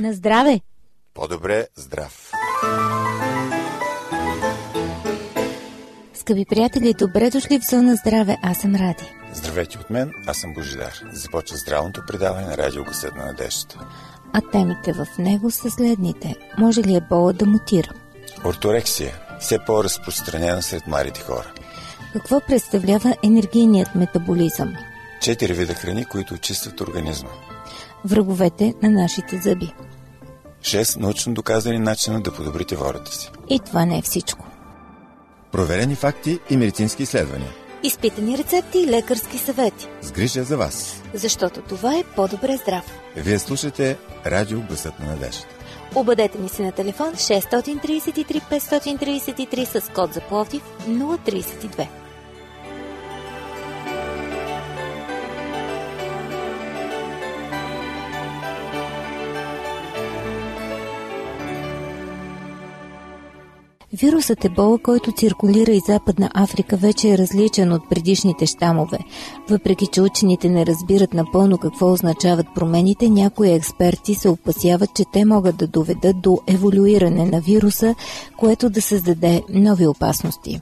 На здраве! По-добре здрав! Скъпи приятели, добре дошли в Зона Здраве. Аз съм Ради. Здравейте от мен, аз съм Божидар. Започва здравното предаване на радио Гъсът на надеждата. А темите в него са следните. Може ли ебола да мутира? Орторексия все по-разпространена сред младите хора. Какво представлява енергийният метаболизъм? Четири вида храни, които очистват организма. Враговете на нашите зъби. Шест научно доказани начина да подобрите волята си. И това не е всичко. Проверени факти и медицински изследвания. Изпитани рецепти и лекарски съвети. С грижа за вас. Защото това е по-добре здрав. Вие слушате Радио Гласът на надеждата. Обадете ни се на телефон 633 533 с код за Пловдив 032. Вирусът Ебола, който циркулира из Западна Африка, вече е различен от предишните щамове. Въпреки, че учените не разбират напълно какво означават промените, някои експерти се опасяват, че те могат да доведат до еволюиране на вируса, което да създаде нови опасности.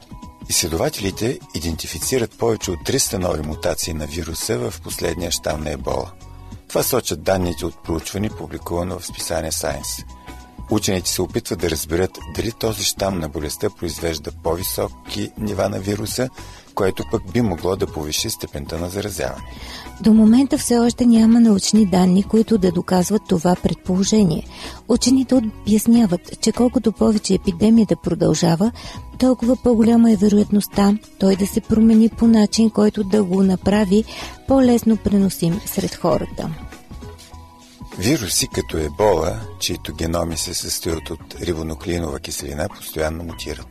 Изследователите идентифицират повече от 300 нови мутации на вируса в последния щам на Ебола. Това сочат данните от проучване, публикувано в списание Science – Учените се опитват да разберат дали този щам на болестта произвежда по-високи нива на вируса, което пък би могло да повиши степента на заразяване. До момента все още няма научни данни, които да доказват това предположение. Учените обясняват, че колкото повече епидемията продължава, толкова по-голяма е вероятността той да се промени по начин, който да го направи по-лесно преносим сред хората. Вируси като ебола, чието геноми се състоят от рибонуклеинова киселина, постоянно мутират.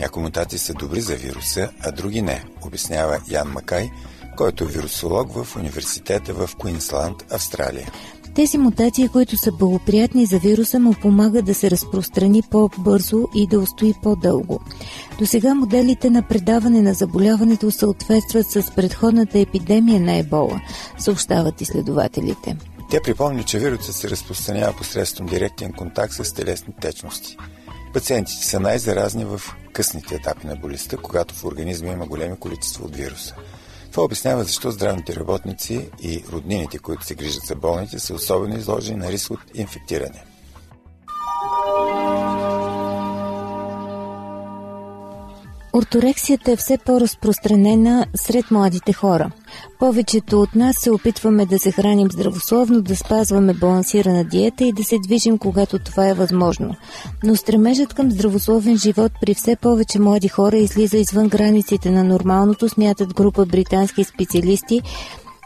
Някои мутации са добри за вируса, а други не, обяснява Ян Макай, който е вирусолог в университета в Куинсланд, Австралия. Тези мутации, които са благоприятни за вируса, му помагат да се разпространи по-бързо и да устои по-дълго. До сега моделите на предаване на заболяването съответстват с предходната епидемия на ебола, съобщават изследователите. Тя припомня, че вирусът се разпространява посредством директен контакт с телесни течности. Пациентите са най-заразни в късните етапи на болестта, когато в организма има големи количество от вируса. Това обяснява защо здравните работници и роднините, които се грижат за болните, са особено изложени на риск от инфектиране. Орторексията е все по-разпространена сред младите хора. Повечето от нас се опитваме да се храним здравословно, да спазваме балансирана диета и да се движим, когато това е възможно. Но стремежът към здравословен живот при все повече млади хора излиза извън границите на нормалното, смятат група британски специалисти,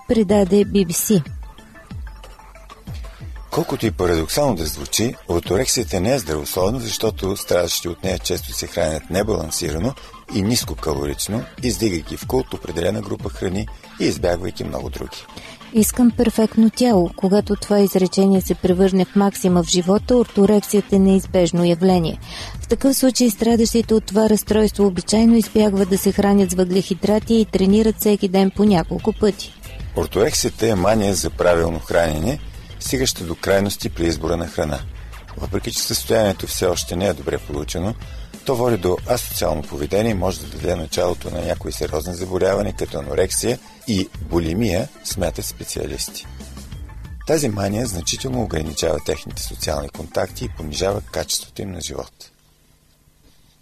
предаде BBC. Колкото и парадоксално да звучи, орторексията не е здравословна, защото страдащите от нея често се хранят небалансирано и нискокалорично, издигайки в култ определена група храни и избягвайки много други. Искам перфектно тяло. Когато това изречение се превърне в максима в живота, орторексията е неизбежно явление. В такъв случай страдащите от това разстройство обичайно избягват да се хранят с въглехидрати и тренират всеки ден по няколко пъти. Орторексията е мания за правилно хранене, стигаща до крайности при избора на храна. Въпреки, че състоянието все още не е добре получено, то води до асоциално поведение и може да даде началото на някои сериозни заболявания, като анорексия и булимия, смятат специалисти. Тази мания значително ограничава техните социални контакти и понижава качеството им на живот.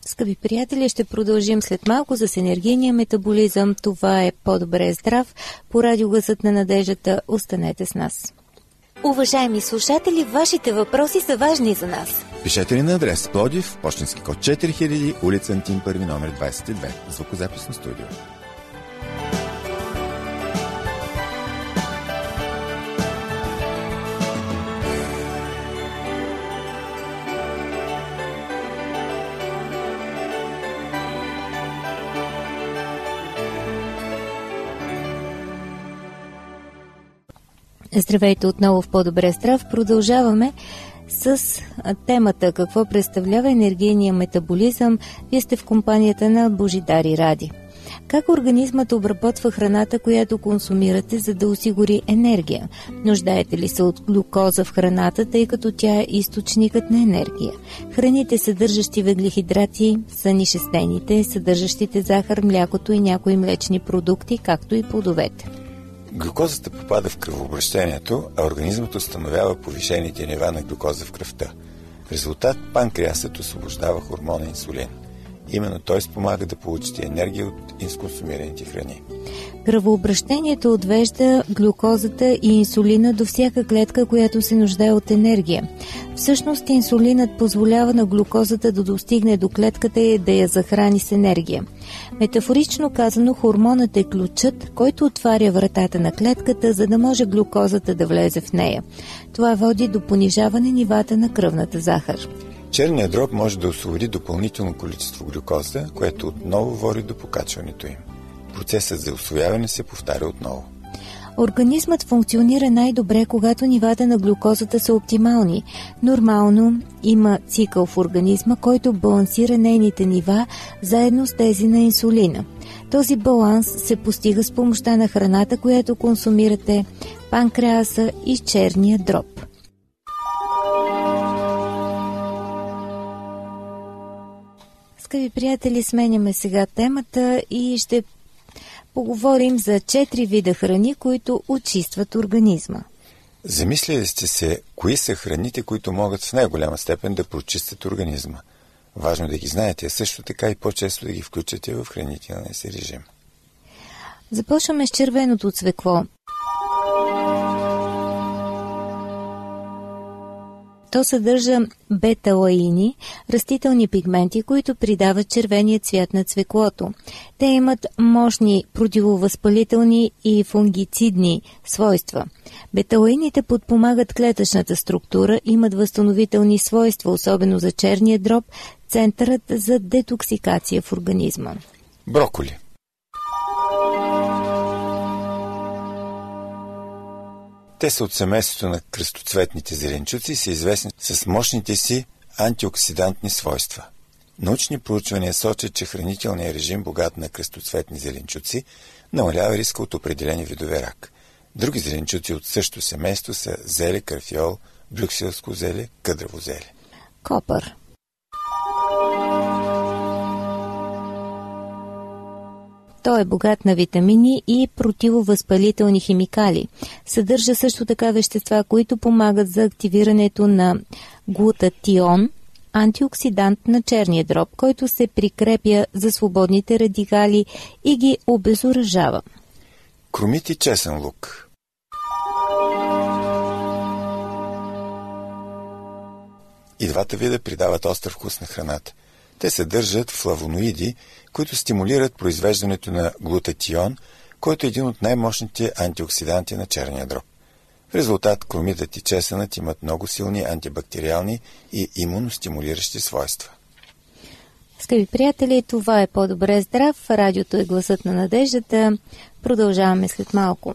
Скъпи приятели, ще продължим след малко с енергийния метаболизъм. Това е по-добре здрав. По радиогласът на надеждата останете с нас. Уважаеми слушатели, вашите въпроси са важни за нас. Пишете ни на адрес Плодив, почтенски код 4000, улица Антим 1, номер 22, звукозаписно студио. Здравейте отново в По-добре здрав. Продължаваме с темата какво представлява енергийния метаболизъм. Вие сте в компанията на Божидари Ради. Как организмът обработва храната, която консумирате, за да осигури енергия? Нуждаете ли се от глюкоза в храната, тъй като тя е източникът на енергия? Храните, съдържащи въглехидрати, са нишестените, съдържащите захар, млякото и някои млечни продукти, както и плодовете. Глюкозата попада в кръвообращението, а организмът установява повишените нива на глюкоза в кръвта. В резултат панкреасът освобождава хормона инсулин. Именно той спомага да получите енергия от изконсумираните храни. Кръвообращението отвежда глюкозата и инсулина до всяка клетка, която се нуждае от енергия. Всъщност инсулинът позволява на глюкозата да достигне до клетката и да я захрани с енергия. Метафорично казано, хормонът е ключът, който отваря вратата на клетката, за да може глюкозата да влезе в нея. Това води до понижаване нивата на кръвната захар. Черният дроб може да освободи допълнително количество глюкоза, което отново води до покачването им. Процесът за освояване се повтаря отново. Организмът функционира най-добре, когато нивата на глюкозата са оптимални. Нормално има цикъл в организма, който балансира нейните нива заедно с тези на инсулина. Този баланс се постига с помощта на храната, която консумирате, панкреаса и черния дроб. Скъпи приятели, сменяме сега темата и ще поговорим за четири вида храни, които очистват организма. Замислили сте се, кои са храните, които могат в най-голяма степен да прочистят организма? Важно да ги знаете, също така и по-често да ги включате в хранителния си режим. Започваме с червеното цвекло. То съдържа бета-лаини, растителни пигменти, които придават червения цвят на цвеклото. Те имат мощни противовъзпалителни и фунгицидни свойства. Беталаините подпомагат клетъчната структура, имат възстановителни свойства, особено за черния дроб, центърът за детоксикация в организма. Броколи Те са от семейството на кръстоцветните зеленчуци и са известни с мощните си антиоксидантни свойства. Научни проучвания сочат, че хранителният режим, богат на кръстоцветни зеленчуци, намалява риска от определени видове рак. Други зеленчуци от същото семейство са зеле, карфиол, брюкселско зеле, къдраво зеле. Копър Той е богат на витамини и противовъзпалителни химикали. Съдържа също така вещества, които помагат за активирането на глутатион, антиоксидант на черния дроб, който се прикрепя за свободните радикали и ги обезоръжава. Кромити чесен лук И двата вида придават остър вкус на храната. Те съдържат флавоноиди, които стимулират произвеждането на глутатион, който е един от най-мощните антиоксиданти на черния дроб. В резултат кромидът и чесънът имат много силни антибактериални и имуностимулиращи свойства. Скъпи приятели, това е по-добре здрав. Радиото е гласът на надеждата. Продължаваме след малко.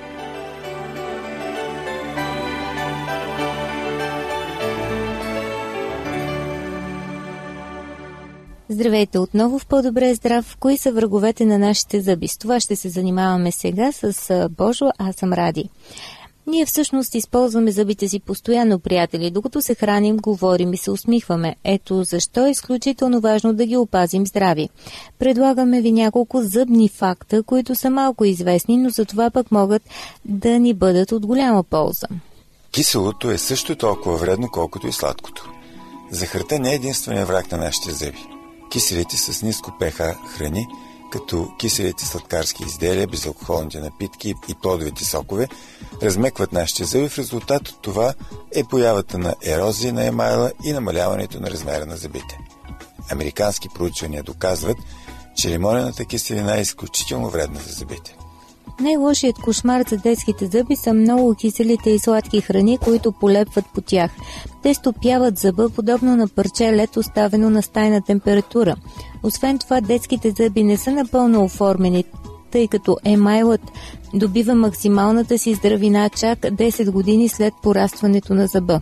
Здравейте отново в По-добре здрав. Кои са враговете на нашите зъби? С това ще се занимаваме сега с Божо, аз съм Ради. Ние всъщност използваме зъбите си постоянно, приятели, докато се храним, говорим и се усмихваме. Ето защо е изключително важно да ги опазим здрави. Предлагаме ви няколко зъбни факта, които са малко известни, но за това пък могат да ни бъдат от голяма полза. Киселото е също толкова вредно, колкото и сладкото. Захарта не е единствения враг на нашите зъби киселите с ниско pH храни, като киселите сладкарски изделия, безалкохолните напитки и плодовите сокове, размекват нашите зъби. В резултат от това е появата на ерозия на емайла и намаляването на размера на зъбите. Американски проучвания доказват, че лимонената киселина е изключително вредна за зъбите. Най-лошият кошмар за детските зъби са много киселите и сладки храни, които полепват по тях. Те стопяват зъба, подобно на парче лед, оставено на стайна температура. Освен това, детските зъби не са напълно оформени, тъй като емайлът добива максималната си здравина чак 10 години след порастването на зъба.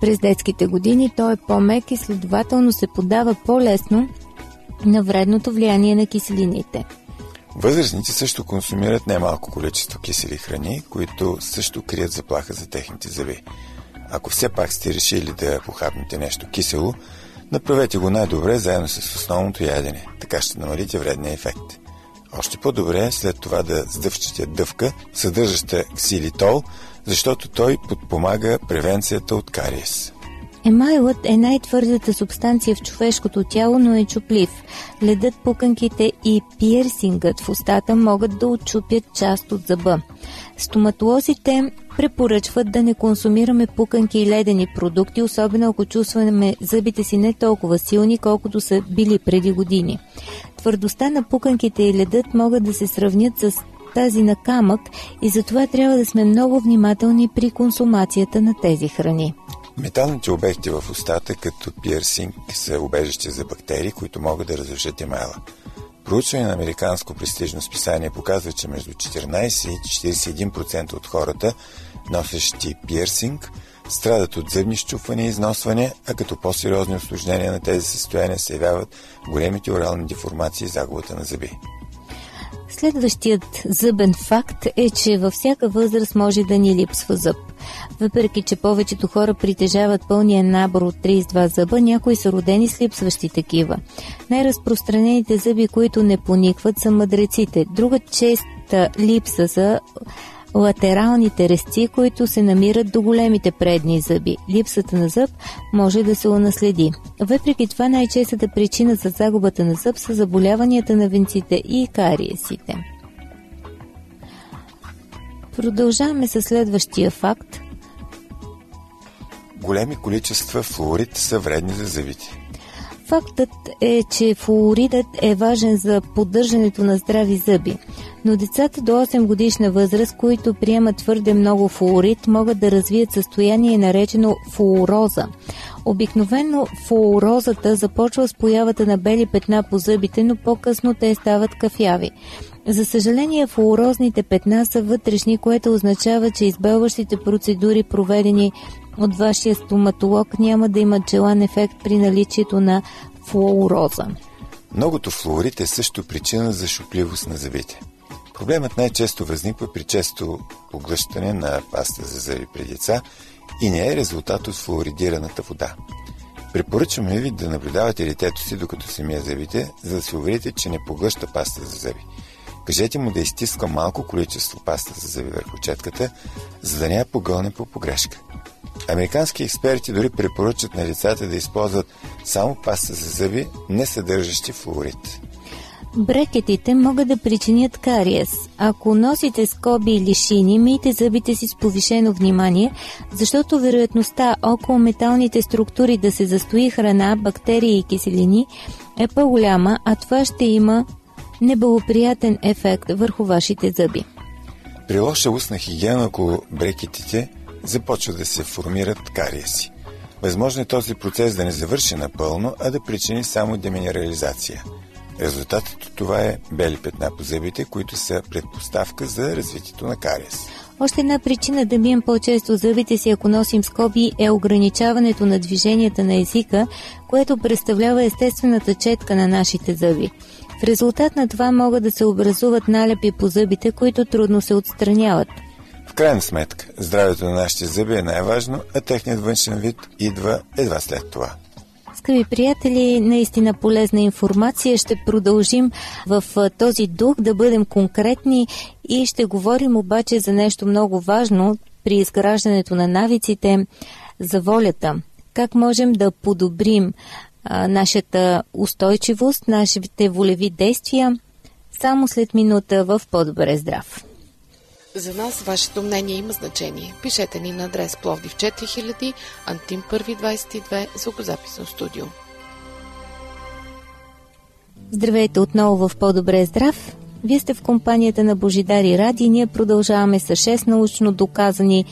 През детските години той е по-мек и следователно се подава по-лесно на вредното влияние на киселините. Възрастните също консумират немалко количество кисели храни, които също крият заплаха за техните зъби. Ако все пак сте решили да похапнете нещо кисело, направете го най-добре заедно с основното ядене. Така ще намалите вредния ефект. Още по-добре е след това да сдъвчете дъвка, съдържаща ксилитол, защото той подпомага превенцията от кариес. Емайлът е най-твърдата субстанция в човешкото тяло, но е чуплив. Ледът, пуканките и пирсингът в устата могат да отчупят част от зъба. Стоматолозите препоръчват да не консумираме пуканки и ледени продукти, особено ако чувстваме зъбите си не толкова силни, колкото са били преди години. Твърдостта на пуканките и ледът могат да се сравнят с тази на камък и затова трябва да сме много внимателни при консумацията на тези храни. Металните обекти в устата, като пирсинг, са убежище за бактерии, които могат да разрушат емайла. Проучване на американско престижно списание показва, че между 14 и 41% от хората, носещи пирсинг, страдат от зъбни щупвания и износване, а като по-сериозни осложнения на тези състояния се явяват големите орални деформации и загубата на зъби. Следващият зъбен факт е, че във всяка възраст може да ни липсва зъб. Въпреки, че повечето хора притежават пълния набор от 32 зъба, някои са родени с липсващи такива. Най-разпространените зъби, които не поникват, са мъдреците. Друга честа липса са латералните резци, които се намират до големите предни зъби. Липсата на зъб може да се унаследи. Въпреки това най-честата причина за загубата на зъб са заболяванията на венците и кариесите. Продължаваме с следващия факт. Големи количества флуорид са вредни за зъбите. Фактът е, че флуоридът е важен за поддържането на здрави зъби, но децата до 8 годишна възраст, които приемат твърде много флуорид, могат да развият състояние наречено флуороза. Обикновено флуорозата започва с появата на бели петна по зъбите, но по-късно те стават кафяви. За съжаление, флуорозните петна са вътрешни, което означава, че избелващите процедури, проведени от вашия стоматолог, няма да имат желан ефект при наличието на флуороза. Многото флуорид е също причина за шупливост на зъбите. Проблемът най-често възниква при често поглъщане на паста за зъби при деца и не е резултат от флуоридираната вода. Препоръчваме ви да наблюдавате детето си, докато се мие зъбите, за да се уверите, че не поглъща паста за зъби. Кажете му да изтиска малко количество паста за зъби върху четката, за да не я погълне по погрешка. Американски експерти дори препоръчат на децата да използват само паста за зъби, не съдържащи флуорид. Брекетите могат да причинят кариес. Ако носите скоби или шини, мийте зъбите си с повишено внимание, защото вероятността около металните структури да се застои храна, бактерии и киселини е по-голяма, а това ще има неблагоприятен ефект върху вашите зъби. При лоша устна хигиена около брекетите започва да се формират кариеси. Възможно е този процес да не завърши напълно, а да причини само деминерализация. Резултатът от това е бели петна по зъбите, които са предпоставка за развитието на кариес. Още една причина да мием по-често зъбите си, ако носим скоби, е ограничаването на движенията на езика, което представлява естествената четка на нашите зъби. В резултат на това могат да се образуват налепи по зъбите, които трудно се отстраняват. В крайна сметка, здравето на нашите зъби е най-важно, а техният външен вид идва едва след това. Скъпи приятели, наистина полезна информация. Ще продължим в този дух да бъдем конкретни и ще говорим обаче за нещо много важно при изграждането на навиците, за волята. Как можем да подобрим а, нашата устойчивост, нашите волеви действия, само след минута в По-добре здрав. За нас вашето мнение има значение. Пишете ни на адрес Пловдив 4000, Антим 1 22, звукозаписно студио. Здравейте отново в По-добре здрав. Вие сте в компанията на Божидари Ради и ние продължаваме с 6 научно доказани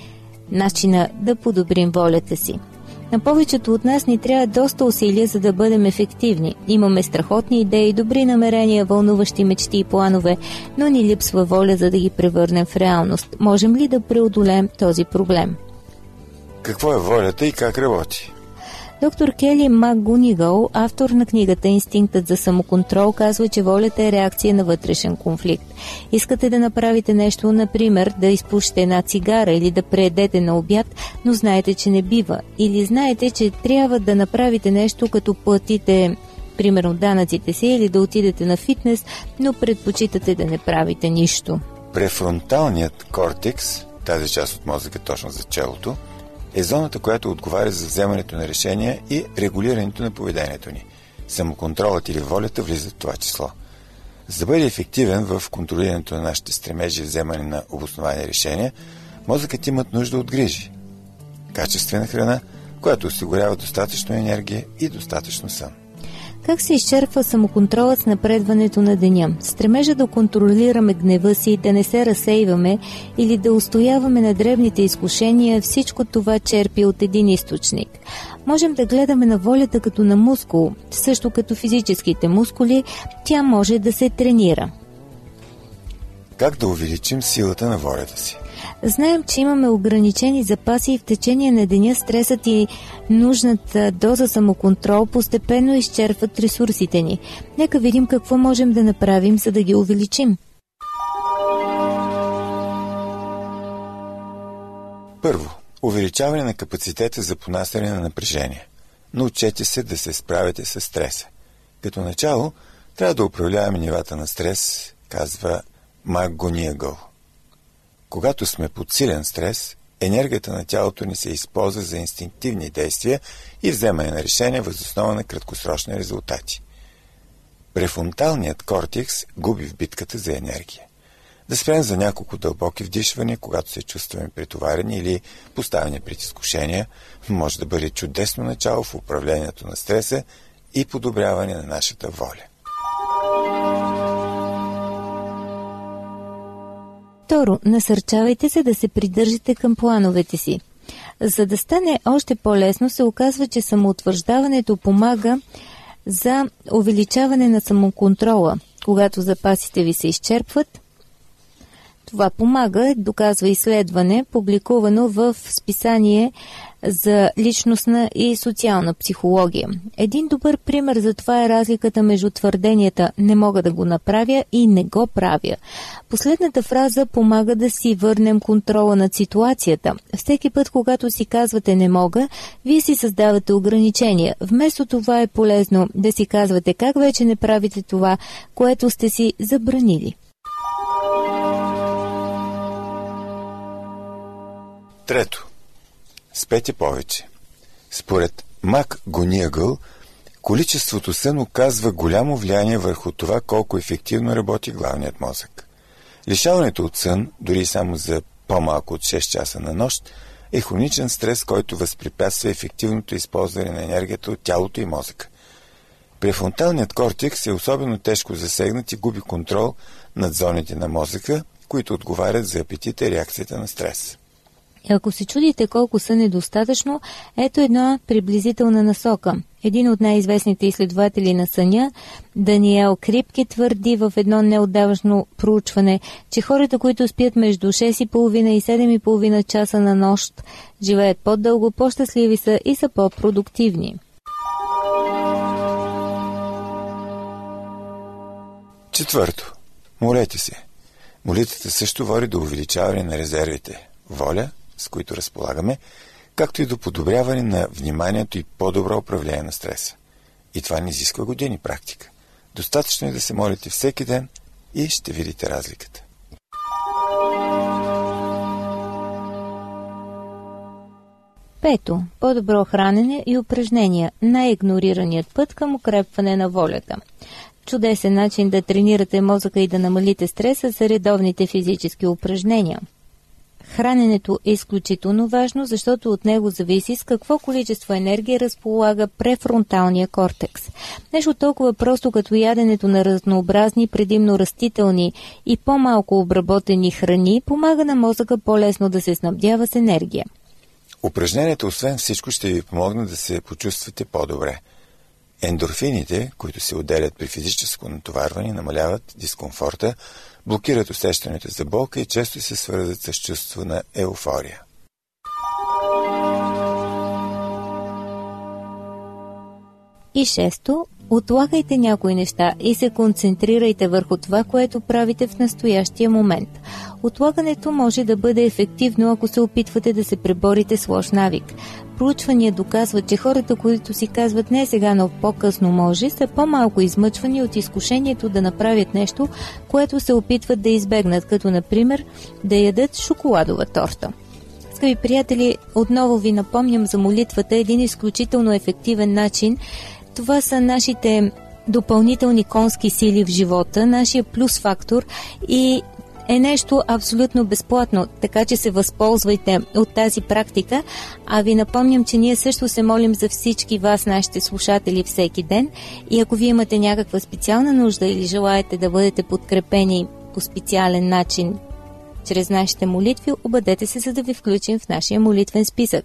начина да подобрим волята си. На повечето от нас ни трябва доста усилия, за да бъдем ефективни. Имаме страхотни идеи, добри намерения, вълнуващи мечти и планове, но ни липсва воля, за да ги превърнем в реалност. Можем ли да преодолеем този проблем? Какво е волята и как работи? Доктор Кели МакГунигъл, автор на книгата Инстинктът за самоконтрол, казва, че волята е реакция на вътрешен конфликт. Искате да направите нещо, например, да изпушите една цигара или да преедете на обяд, но знаете, че не бива. Или знаете, че трябва да направите нещо, като платите примерно данъците си или да отидете на фитнес, но предпочитате да не правите нищо. Префронталният кортекс, тази част от мозъка точно за челото, е зоната, която отговаря за вземането на решения и регулирането на поведението ни. Самоконтролът или волята влизат в това число. За да бъде ефективен в контролирането на нашите стремежи и вземане на обосновани решения, мозъкът имат нужда от грижи. Качествена храна, която осигурява достатъчно енергия и достатъчно сън. Как се изчерпва самоконтролът с напредването на деня? Стремежа да контролираме гнева си, да не се разсейваме или да устояваме на дребните изкушения, всичко това черпи от един източник. Можем да гледаме на волята като на мускул, също като физическите мускули, тя може да се тренира. Как да увеличим силата на волята си? Знаем, че имаме ограничени запаси и в течение на деня стресът и нужната доза самоконтрол постепенно изчерпват ресурсите ни. Нека видим какво можем да направим, за да ги увеличим. Първо, увеличаване на капацитета за понасяне на напрежение. Научете се да се справите с стреса. Като начало, трябва да управляваме нивата на стрес, казва МакГониагъл. Когато сме под силен стрес, енергията на тялото ни се използва за инстинктивни действия и вземане на решения въз основа на краткосрочни резултати. Префронталният кортекс губи в битката за енергия. Да спрем за няколко дълбоки вдишвания, когато се чувстваме претоварени или поставени пред изкушения, може да бъде чудесно начало в управлението на стреса и подобряване на нашата воля. Второ, насърчавайте се да се придържате към плановете си. За да стане още по-лесно, се оказва, че самоутвърждаването помага за увеличаване на самоконтрола. Когато запасите ви се изчерпват, това помага, доказва изследване, публикувано в списание за личностна и социална психология. Един добър пример за това е разликата между твърденията «не мога да го направя» и «не го правя». Последната фраза помага да си върнем контрола над ситуацията. Всеки път, когато си казвате «не мога», вие си създавате ограничения. Вместо това е полезно да си казвате как вече не правите това, което сте си забранили. Трето. Спете повече. Според Мак Гониагъл, количеството сън оказва голямо влияние върху това колко ефективно работи главният мозък. Лишаването от сън, дори само за по-малко от 6 часа на нощ, е хроничен стрес, който възпрепятства ефективното използване на енергията от тялото и мозъка. Префронталният кортекс е особено тежко засегнат и губи контрол над зоните на мозъка, които отговарят за апетита и реакцията на стрес. Ако се чудите колко са недостатъчно, ето една приблизителна насока. Един от най-известните изследователи на съня, Даниел Крипки, твърди в едно неотдавашно проучване, че хората, които спят между 6,5 и 7,5 часа на нощ, живеят по-дълго, по-щастливи са и са по-продуктивни. Четвърто. Молете се. Молитвата също води до увеличаване на резервите. Воля, с които разполагаме, както и до подобряване на вниманието и по-добро управление на стреса. И това не изисква години практика. Достатъчно е да се молите всеки ден и ще видите разликата. Пето. По-добро хранене и упражнения. Най-игнорираният път към укрепване на волята. Чудесен начин да тренирате мозъка и да намалите стреса са редовните физически упражнения – Храненето е изключително важно, защото от него зависи с какво количество енергия разполага префронталния кортекс. Нещо толкова просто като яденето на разнообразни, предимно растителни и по-малко обработени храни помага на мозъка по-лесно да се снабдява с енергия. Упражнението, освен всичко, ще ви помогне да се почувствате по-добре. Ендорфините, които се отделят при физическо натоварване, намаляват дискомфорта, блокират усещането за болка и често се свързват с чувство на еуфория. И шесто, отлагайте някои неща и се концентрирайте върху това, което правите в настоящия момент. Отлагането може да бъде ефективно, ако се опитвате да се преборите с лош навик. Проучвания доказват, че хората, които си казват не сега, но по-късно може, са по-малко измъчвани от изкушението да направят нещо, което се опитват да избегнат, като например да ядат шоколадова торта. Скъпи приятели, отново ви напомням за молитвата, един изключително ефективен начин. Това са нашите допълнителни конски сили в живота, нашия плюс фактор и е нещо абсолютно безплатно, така че се възползвайте от тази практика. А ви напомням, че ние също се молим за всички вас, нашите слушатели, всеки ден. И ако вие имате някаква специална нужда или желаете да бъдете подкрепени по специален начин чрез нашите молитви, обадете се, за да ви включим в нашия молитвен списък.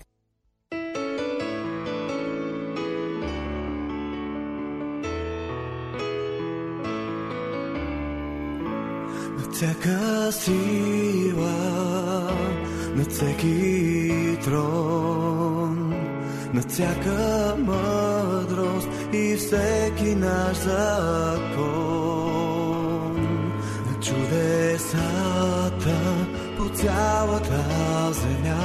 Всяка сила, над всеки трон, над всяка мъдрост и всеки наш закон. На чудесата по цялата земя.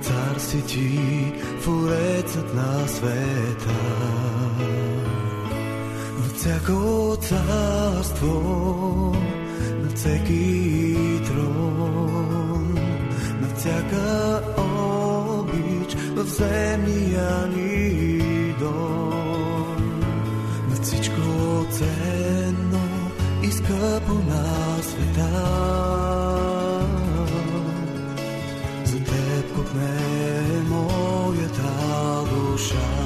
Цар си ти, творецът на света всяко царство, на всеки трон, на всяка обич в земния ни дом, на всичко ценно и скъпо на света. За теб купне моята душа.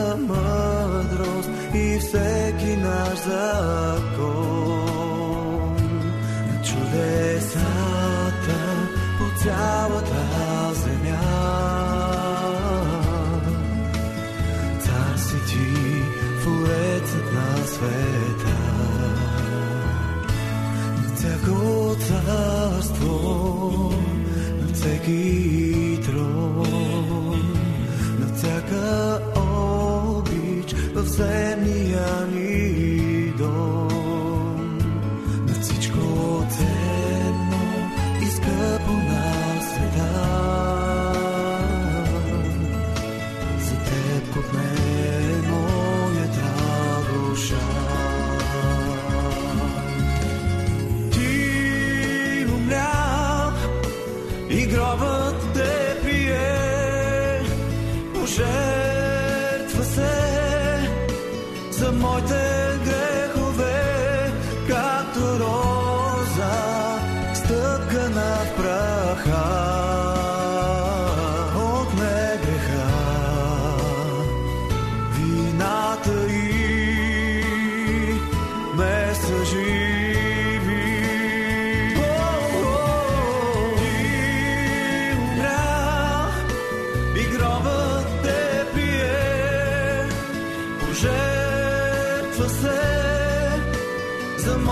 всеки трон, на всяка обич в земния ни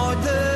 Lord, the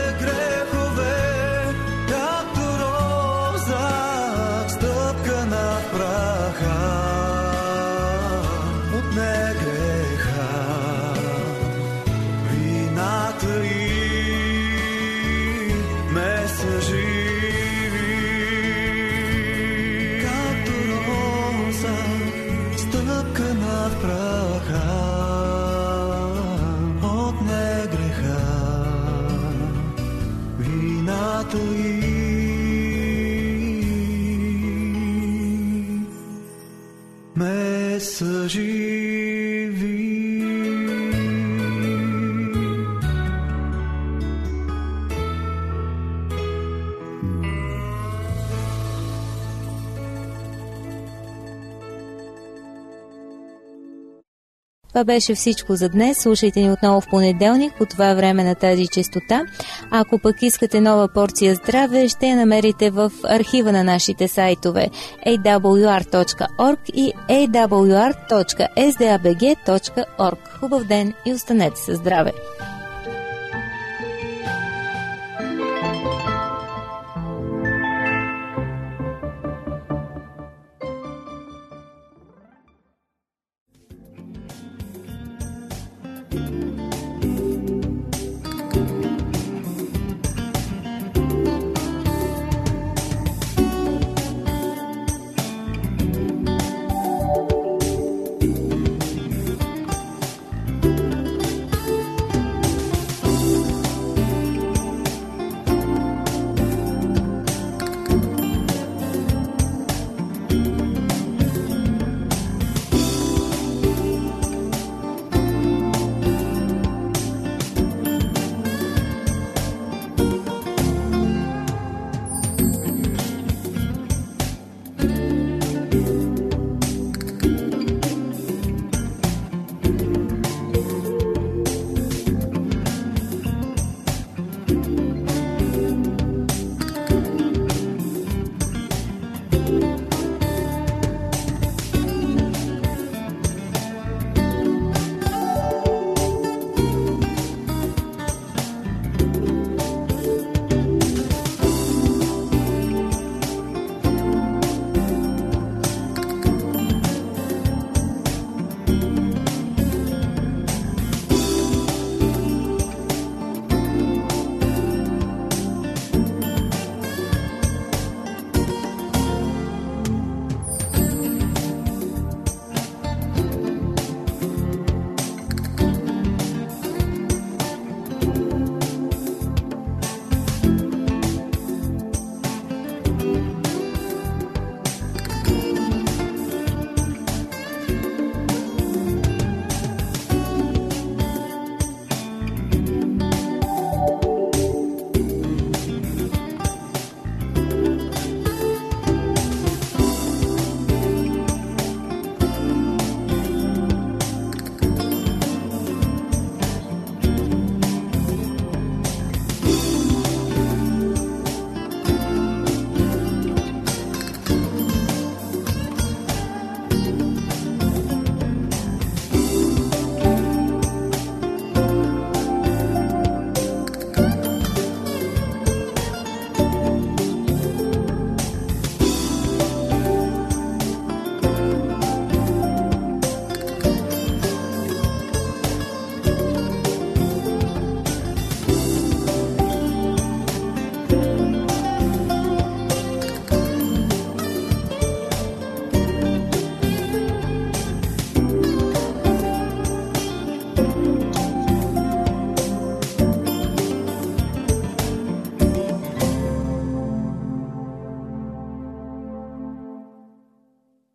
Това беше всичко за днес. Слушайте ни отново в понеделник по това време на тази частота. Ако пък искате нова порция здраве, ще я намерите в архива на нашите сайтове awr.org и awr.sdabg.org. Хубав ден и останете със здраве!